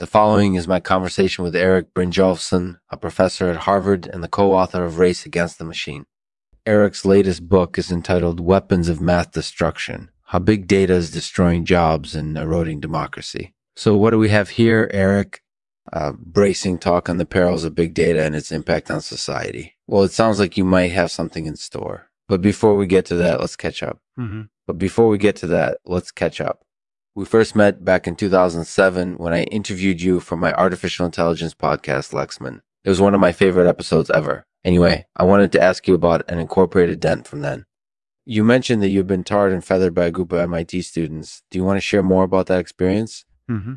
The following is my conversation with Erik Brynjolfsson, a professor at Harvard and the co-author of Race Against the Machine. Erik's latest book is entitled Weapons of Mass Destruction, How Big Data is Destroying Jobs and Eroding Democracy. So what do we have here, Erik? Uh, bracing talk on the perils of big data and its impact on society. Well, it sounds like you might have something in store. But before we get to that, let's catch up. Mm-hmm. But before we get to that, let's catch up. We first met back in 2007 when I interviewed you for my artificial intelligence podcast, Lexman. It was one of my favorite episodes ever. Anyway, I wanted to ask you about an incorporated dent from then. You mentioned that you've been tarred and feathered by a group of MIT students. Do you want to share more about that experience? Mm-hmm.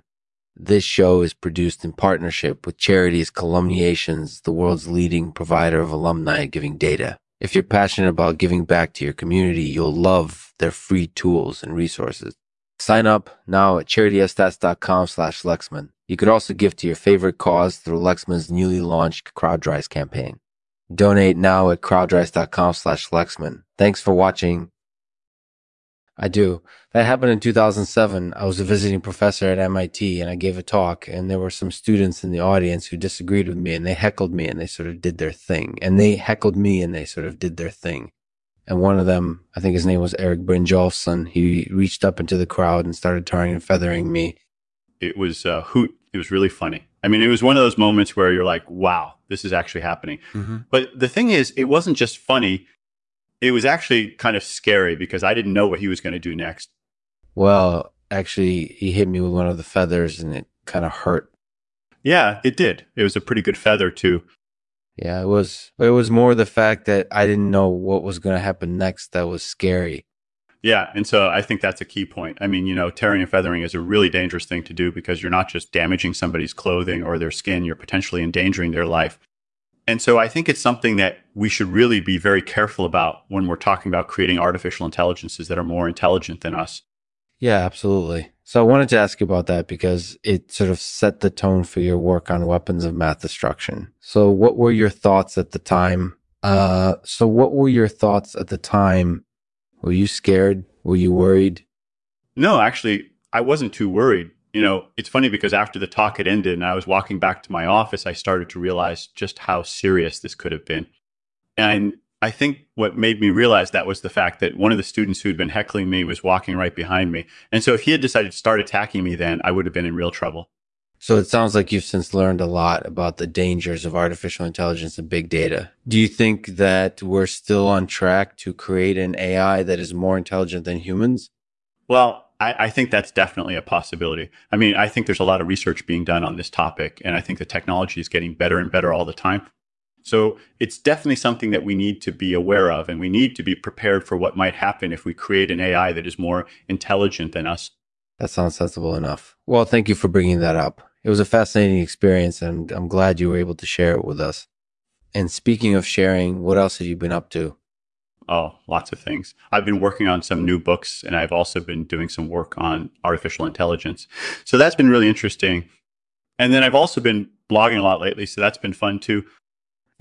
This show is produced in partnership with Charities Calumniations, the world's leading provider of alumni giving data. If you're passionate about giving back to your community, you'll love their free tools and resources. Sign up now at charitystats.com slash Lexman. You could also give to your favorite cause through Lexman's newly launched CrowdRise campaign. Donate now at crowdrise.com slash Lexman. Thanks for watching. I do. That happened in 2007. I was a visiting professor at MIT and I gave a talk and there were some students in the audience who disagreed with me and they heckled me and they sort of did their thing and they heckled me and they sort of did their thing. And one of them, I think his name was Erik Brynjolfsson, he reached up into the crowd and started tarring and feathering me. It was a hoot. It was really funny. I mean, it was one of those moments where you're like, wow, this is actually happening. Mm-hmm. But the thing is, it wasn't just funny. It was actually kind of scary because I didn't know what he was going to do next. Well, actually, he hit me with one of the feathers and it kind of hurt. Yeah, it did. It was a pretty good feather too. Yeah, it was. It was more the fact that I didn't know what was going to happen next that was scary. Yeah, and so I think that's a key point. I mean, you know, tearing and feathering is a really dangerous thing to do because you're not just damaging somebody's clothing or their skin, you're potentially endangering their life. And so I think it's something that we should really be very careful about when we're talking about creating artificial intelligences that are more intelligent than us. Yeah, absolutely. So I wanted to ask you about that because it sort of set the tone for your work on weapons of mass destruction. So what were your thoughts at the time? Uh, so what were your thoughts at the time? Were you scared? Were you worried? No, actually, I wasn't too worried. You know, it's funny because after the talk had ended and I was walking back to my office, I started to realize just how serious this could have been. And I think what made me realize that was the fact that one of the students who had been heckling me was walking right behind me. And so if he had decided to start attacking me then, I would have been in real trouble. So it sounds like you've since learned a lot about the dangers of artificial intelligence and big data. Do you think that we're still on track to create an AI that is more intelligent than humans? Well, I, I, think that's definitely a possibility. I mean, I think there's a lot of research being done on this topic, and I think the technology is getting better and better all the time. So it's definitely something that we need to be aware of, and we need to be prepared for what might happen if we create an AI that is more intelligent than us. That sounds sensible enough. Well, thank you for bringing that up. It was a fascinating experience, and I'm glad you were able to share it with us. And speaking of sharing, what else have you been up to? Oh, lots of things. I've been working on some new books, and I've also been doing some work on artificial intelligence. So that's been really interesting. And then I've also been blogging a lot lately, so that's been fun too.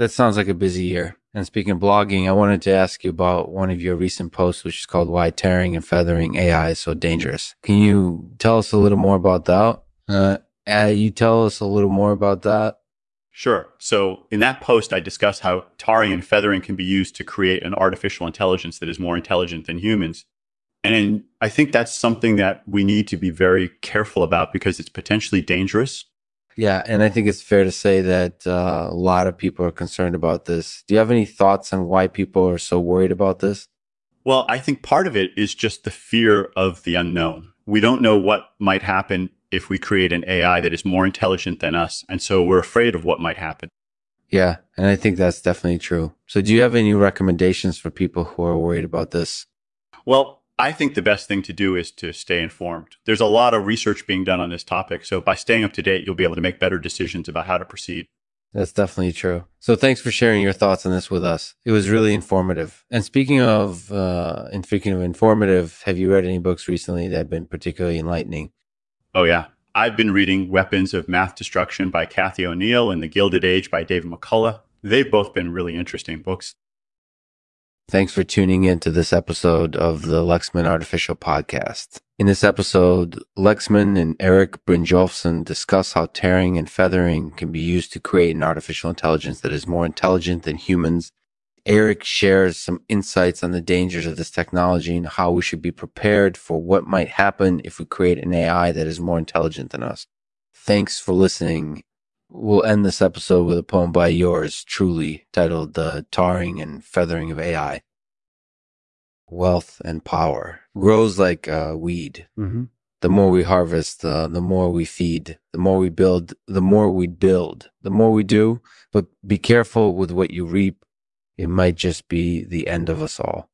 That sounds like a busy year. And speaking of blogging, I wanted to ask you about one of your recent posts, which is called Why Tearing and Feathering AI is So Dangerous. Can you tell us a little more about that? Uh, uh, you tell us a little more about that? Sure. So in that post, I discuss how tarring and feathering can be used to create an artificial intelligence that is more intelligent than humans. And I think that's something that we need to be very careful about because it's potentially dangerous. Yeah. And I think it's fair to say that uh, a lot of people are concerned about this. Do you have any thoughts on why people are so worried about this? Well, I think part of it is just the fear of the unknown. We don't know what might happen if we create an AI that is more intelligent than us. And so we're afraid of what might happen. Yeah. And I think that's definitely true. So do you have any recommendations for people who are worried about this? Well, I think the best thing to do is to stay informed. There's a lot of research being done on this topic. So by staying up to date, you'll be able to make better decisions about how to proceed. That's definitely true. So thanks for sharing your thoughts on this with us. It was really informative. And speaking of, uh, and speaking of informative, have you read any books recently that have been particularly enlightening? Oh, yeah. I've been reading Weapons of Math Destruction by Cathy O'Neil and The Gilded Age by David McCullough. They've both been really interesting books. Thanks for tuning in to this episode of the Lexman Artificial Podcast. In this episode, Lexman and Erik Brynjolfsson discuss how tearing and feathering can be used to create an artificial intelligence that is more intelligent than humans. Erik shares some insights on the dangers of this technology and how we should be prepared for what might happen if we create an AI that is more intelligent than us. Thanks for listening We'll end this episode with a poem by yours truly titled The Tarring and Feathering of AI. Wealth and power grows like a weed. Mm-hmm. The more we harvest, uh, the more we feed. The more we build, the more we build. The more we do, but be careful with what you reap. It might just be the end of us all.